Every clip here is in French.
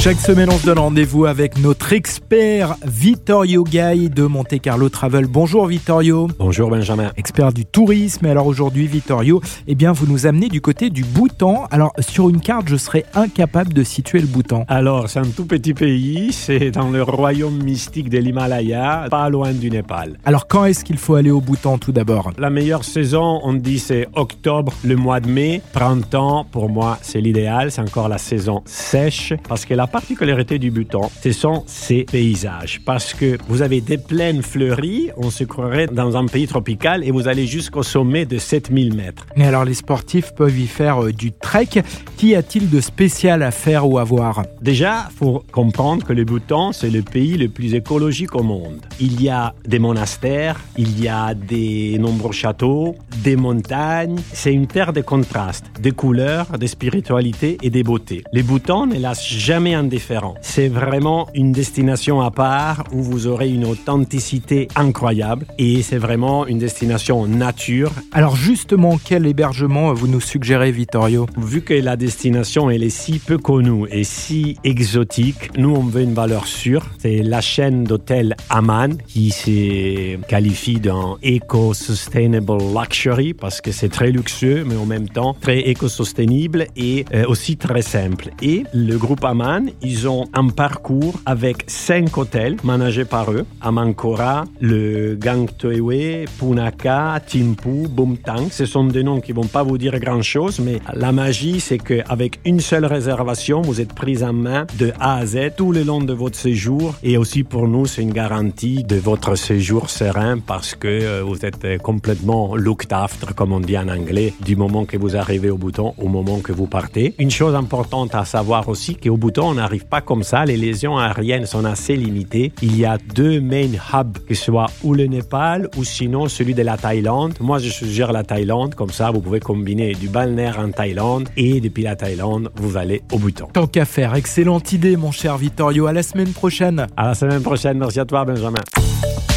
Chaque semaine, on se donne rendez-vous avec notre expert Vittorio Gay de Monte Carlo Travel. Bonjour Vittorio. Bonjour Benjamin. Expert du tourisme. Et alors aujourd'hui, Vittorio, eh bien, vous nous amenez du côté du Bhoutan. Alors, sur une carte, je serais incapable de situer le Bhoutan. Alors, c'est un tout petit pays. C'est dans le royaume mystique de l'Himalaya, pas loin du Népal. Alors, quand est-ce qu'il faut aller au Bhoutan tout d'abord? La meilleure saison, on dit, c'est octobre, le mois de mai. Printemps, pour moi, c'est l'idéal. C'est encore la saison sèche parce que la particularité du Bhoutan, ce sont ses paysages. Parce que vous avez des plaines fleuries, on se croirait dans un pays tropical et vous allez jusqu'au sommet de 7000 mètres. Et alors, les sportifs peuvent y faire euh, du trek. Qu'y a-t-il de spécial à faire ou à voir? Déjà, faut comprendre que le Bhoutan, c'est le pays le plus écologique au monde. Il y a des monastères, il y a des nombreux châteaux, des montagnes. C'est une terre de contrastes, des couleurs, des spiritualités et des beautés. Le Bhoutan ne lâche jamais indifférent. C'est vraiment une destination à part où vous aurez une authenticité incroyable et c'est vraiment une destination nature. Alors, justement, quel hébergement vous nous suggérez, Vittorio? Vu que la destination elle est si peu connue et si exotique, nous on veut une valeur sûre. C'est la chaîne d'hôtels Aman qui se qualifie d'un eco-sustainable luxury parce que c'est très luxueux mais en même temps très éco-sustaible et euh, aussi très simple. Et le groupe Aman, ils ont un parcours avec cinq hôtels managés par eux. Amankora, le Gangtoewe, Punaka, Timpu, Bumtang. Ce sont des noms qui vont pas vous dire grand chose mais la magie c'est qu'avec une seule réservation, vous êtes pris en main de A à Z tout le long de votre séjour. Et aussi pour nous, c'est une garantie de votre séjour serein parce que euh, vous êtes euh, complètement looked after, comme on dit en anglais, du moment que vous arrivez au bouton au moment que vous partez. Une chose importante à savoir aussi, qu'au bouton, on n'arrive pas comme ça. Les lésions aériennes sont assez limitées. Il y a deux main hubs, que ce soit ou le Népal ou sinon celui de la Thaïlande. Moi, je suggère la Thaïlande. Comme ça, vous pouvez combiner du balnéaire en Thaïlande et depuis la Thaïlande, vous allez au bouton. Tant qu'à faire, excellente idée, mon cher Vittorio. À la semaine prochaine. À la semaine prochaine. Merci à toi, Benjamin.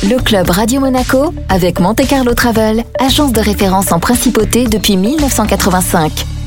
Le club Radio Monaco avec Monte Carlo Travel, agence de référence en principauté depuis 1985.